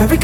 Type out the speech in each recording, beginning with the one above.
every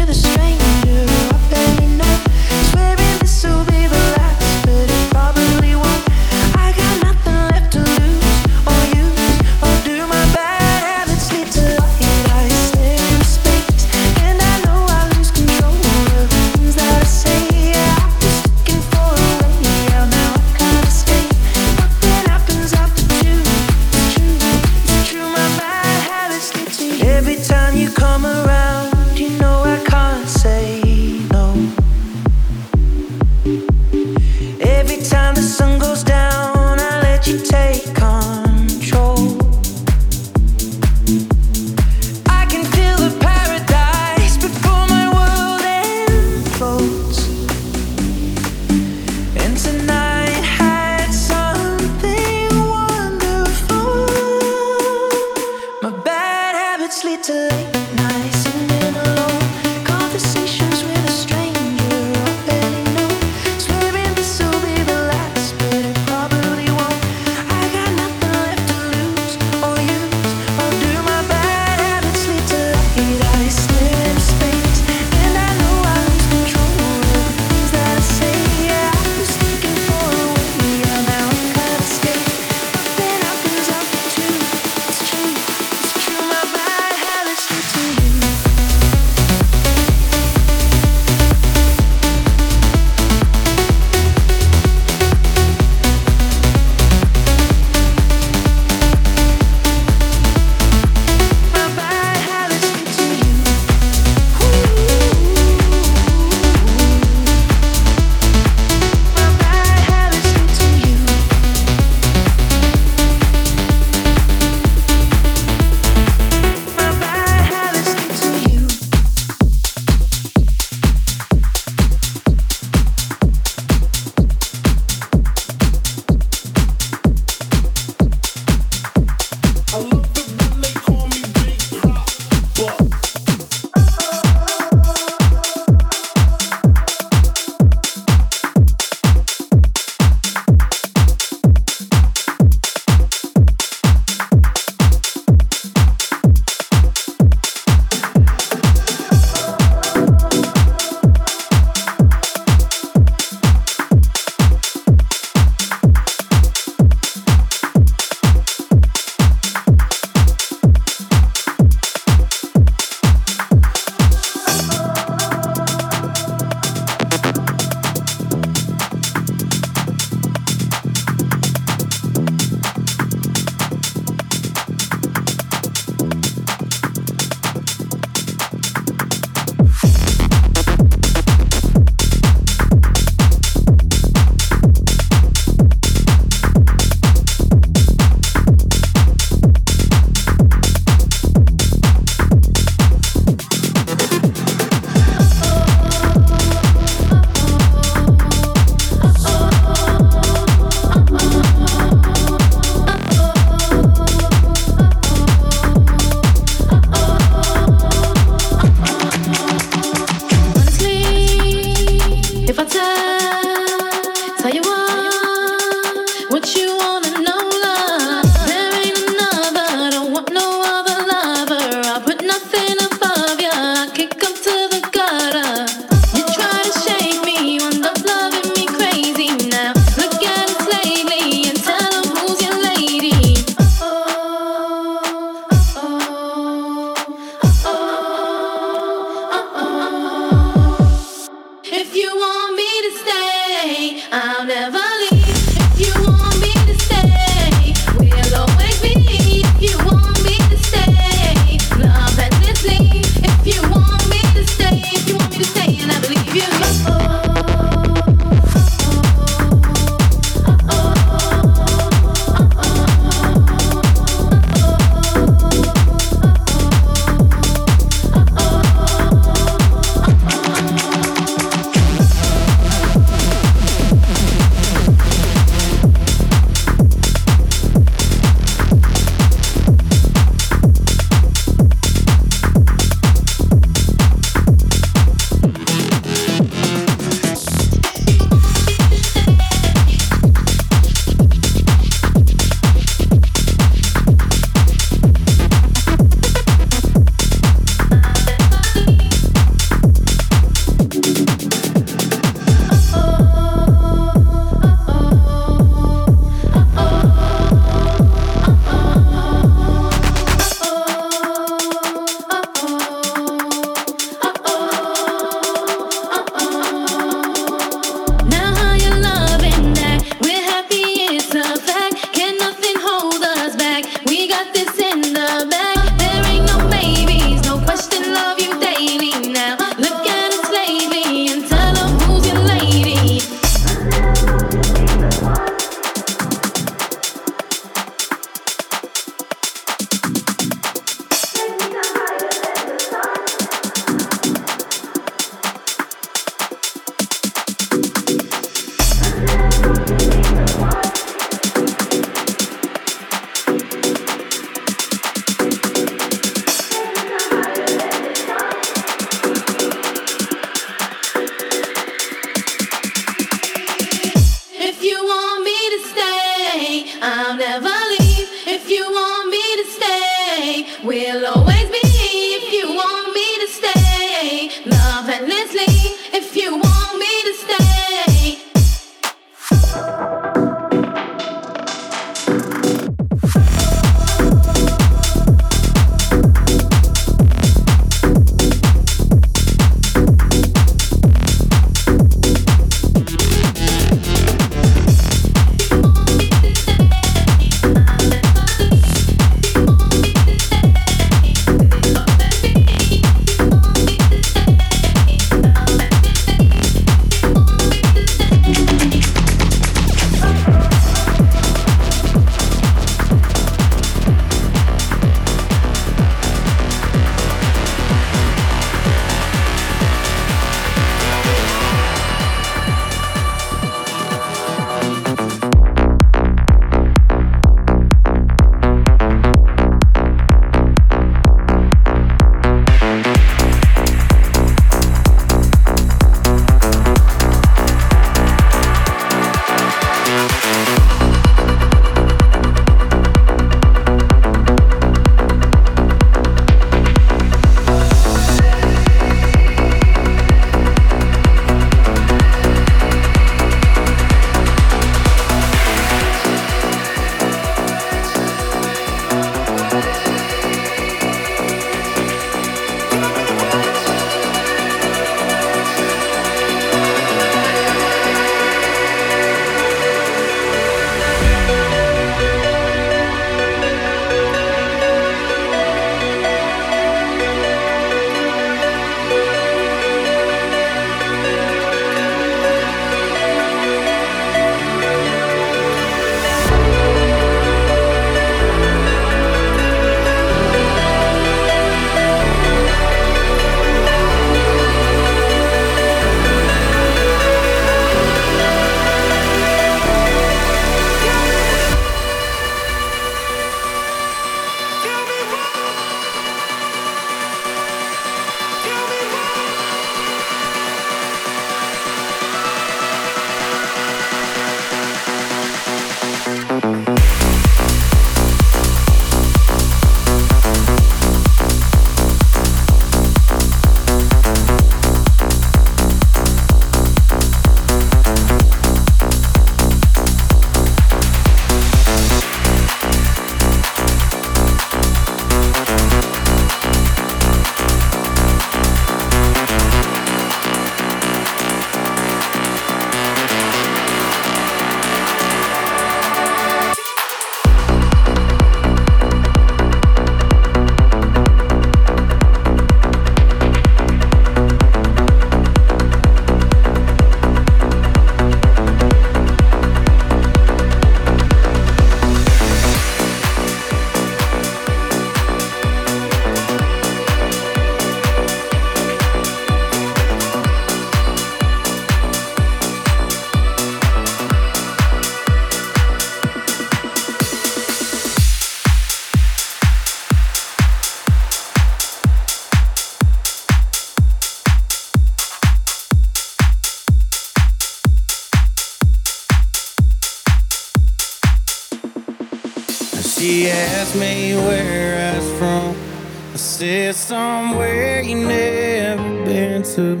Said somewhere you never been to.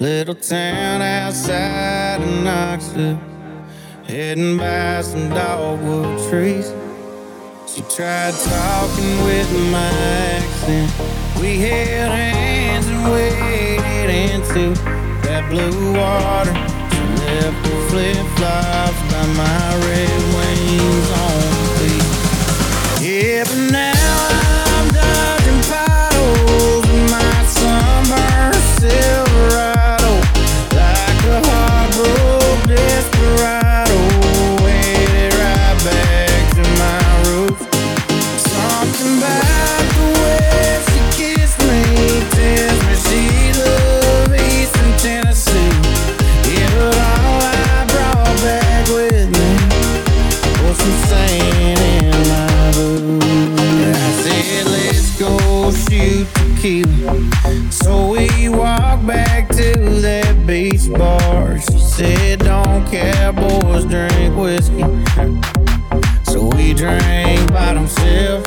Little town outside of Knoxville. Hidden by some dogwood trees. She tried talking with my accent. We held hands and waded into that blue water. She left the flip flops by my red wings on the beach. Yeah, but now. She said, Don't care, boys, drink whiskey. So we drank by themselves.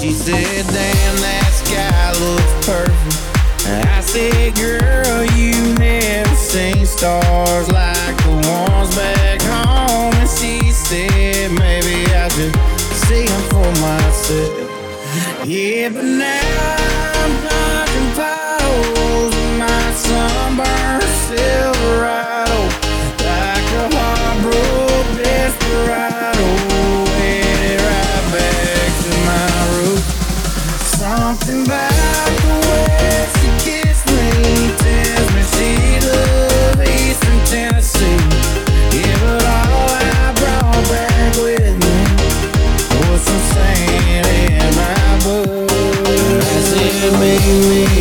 She said, Damn, that sky looks perfect. I said, Girl, you never seen stars like the ones back home. And she said, Maybe I should see them for myself. Yeah, but now sunburned Silverado, like a heartbroken back to my roots. The way she kissed me tells me she Tennessee. Yeah, but all I brought back with me was some sand in my. I said, make me.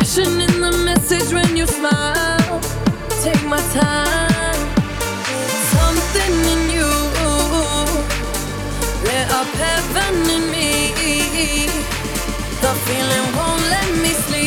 Passion in the message when you smile. Take my time. Something in you lit up heaven in me. The feeling won't let me sleep.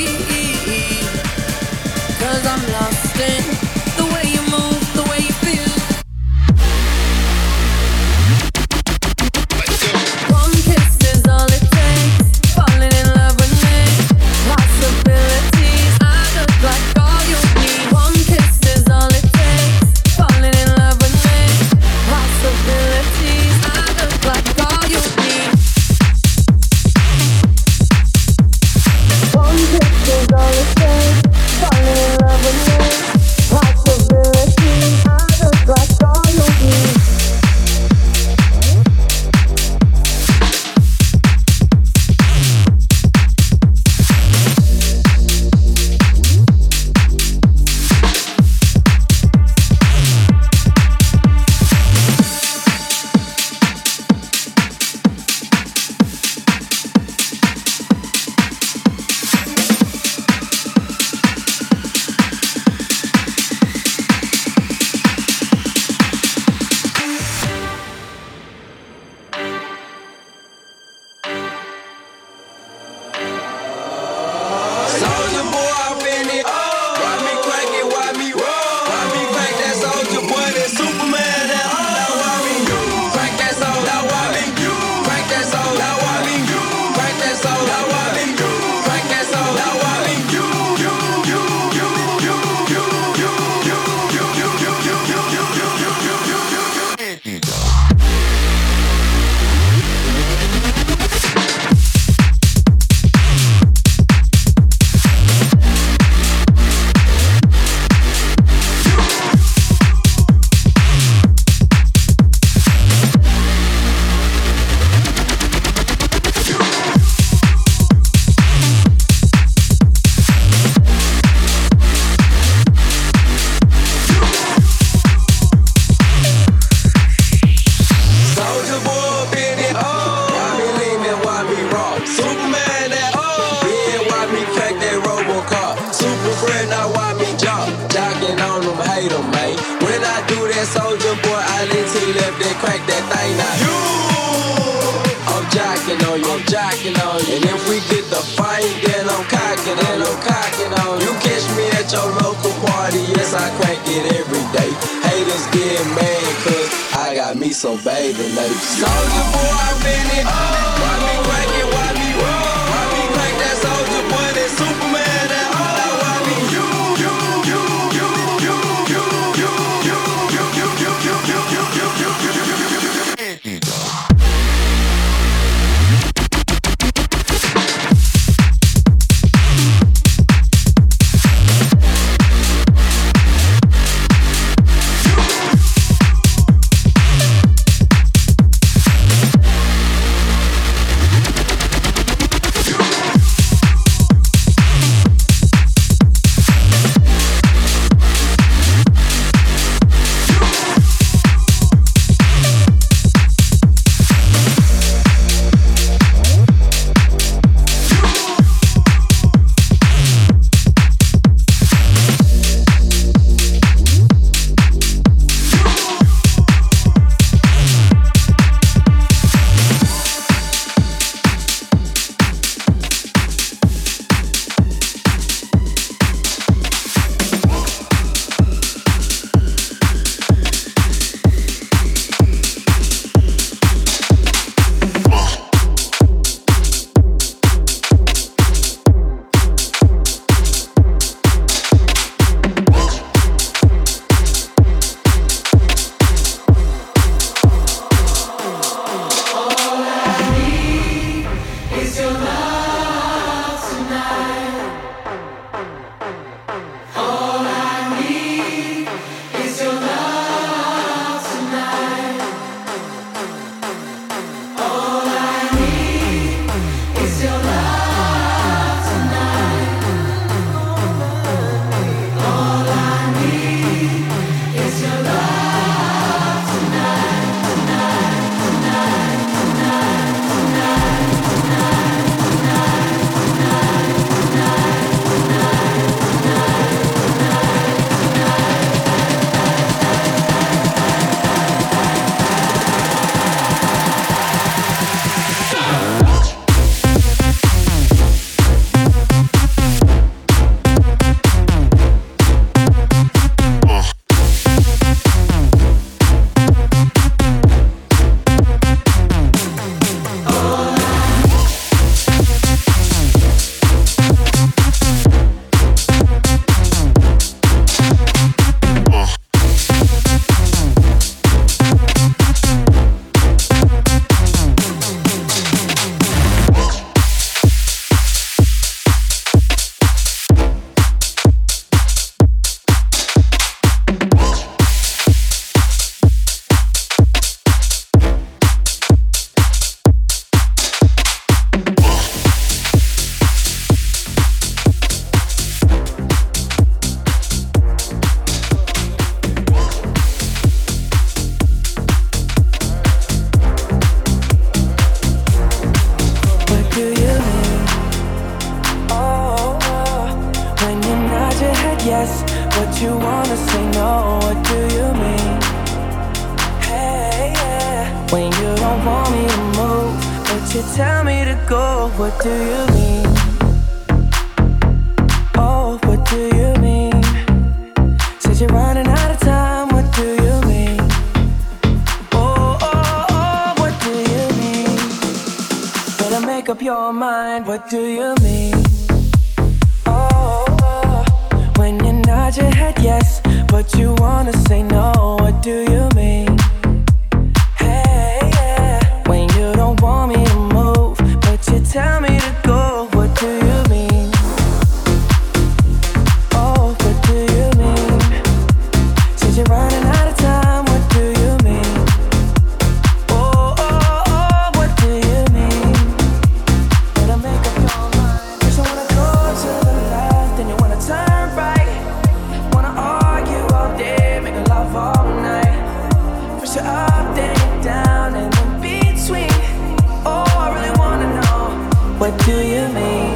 What do you mean?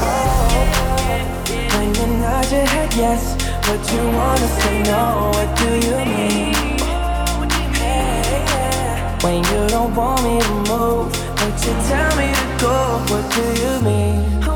Oh. When you nod your head yes, but you wanna say no. What do you mean? Hey. When you don't want me to move, but you tell me to go. What do you mean?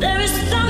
There is something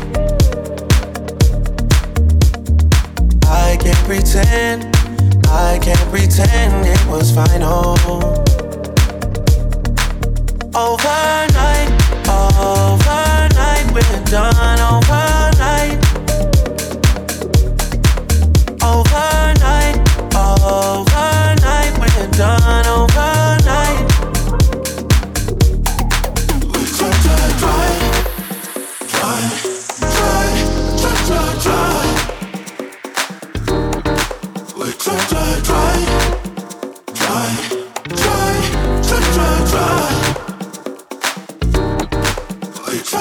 pretend, I can't pretend it was final. Overnight, overnight, we're done overnight. Overnight, overnight, we're done overnight.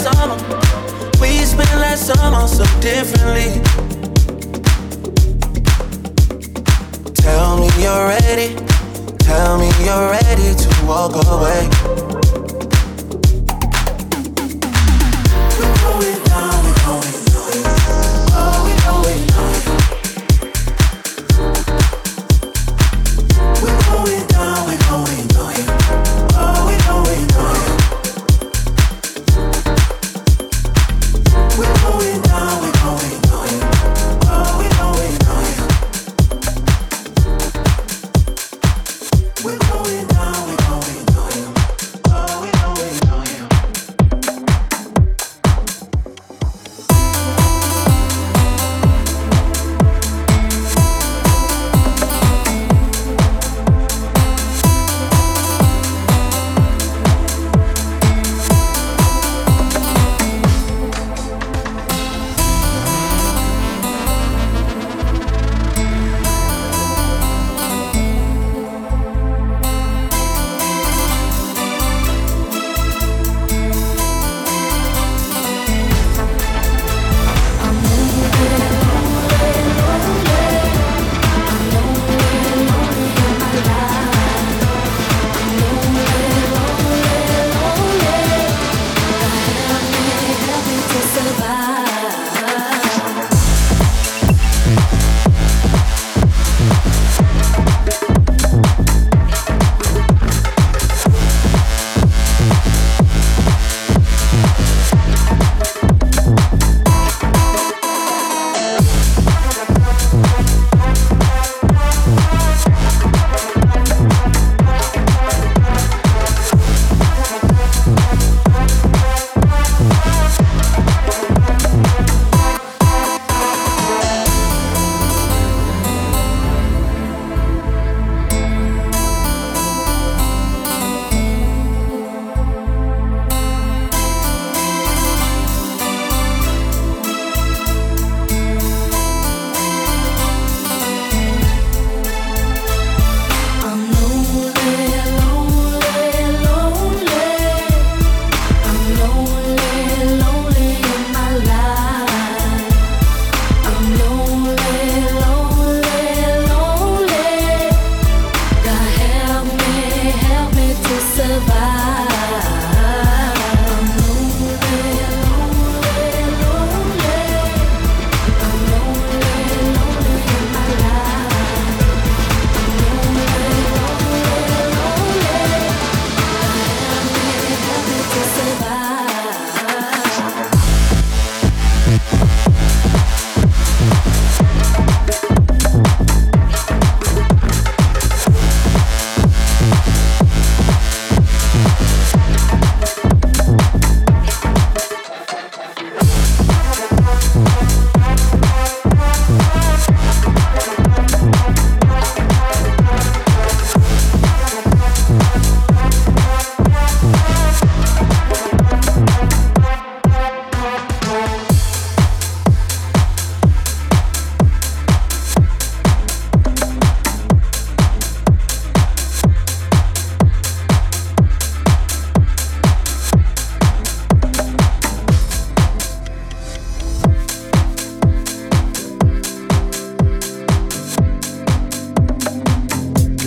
summer. We spent last summer so differently. Tell me you're ready. Tell me you're ready to walk away.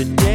today.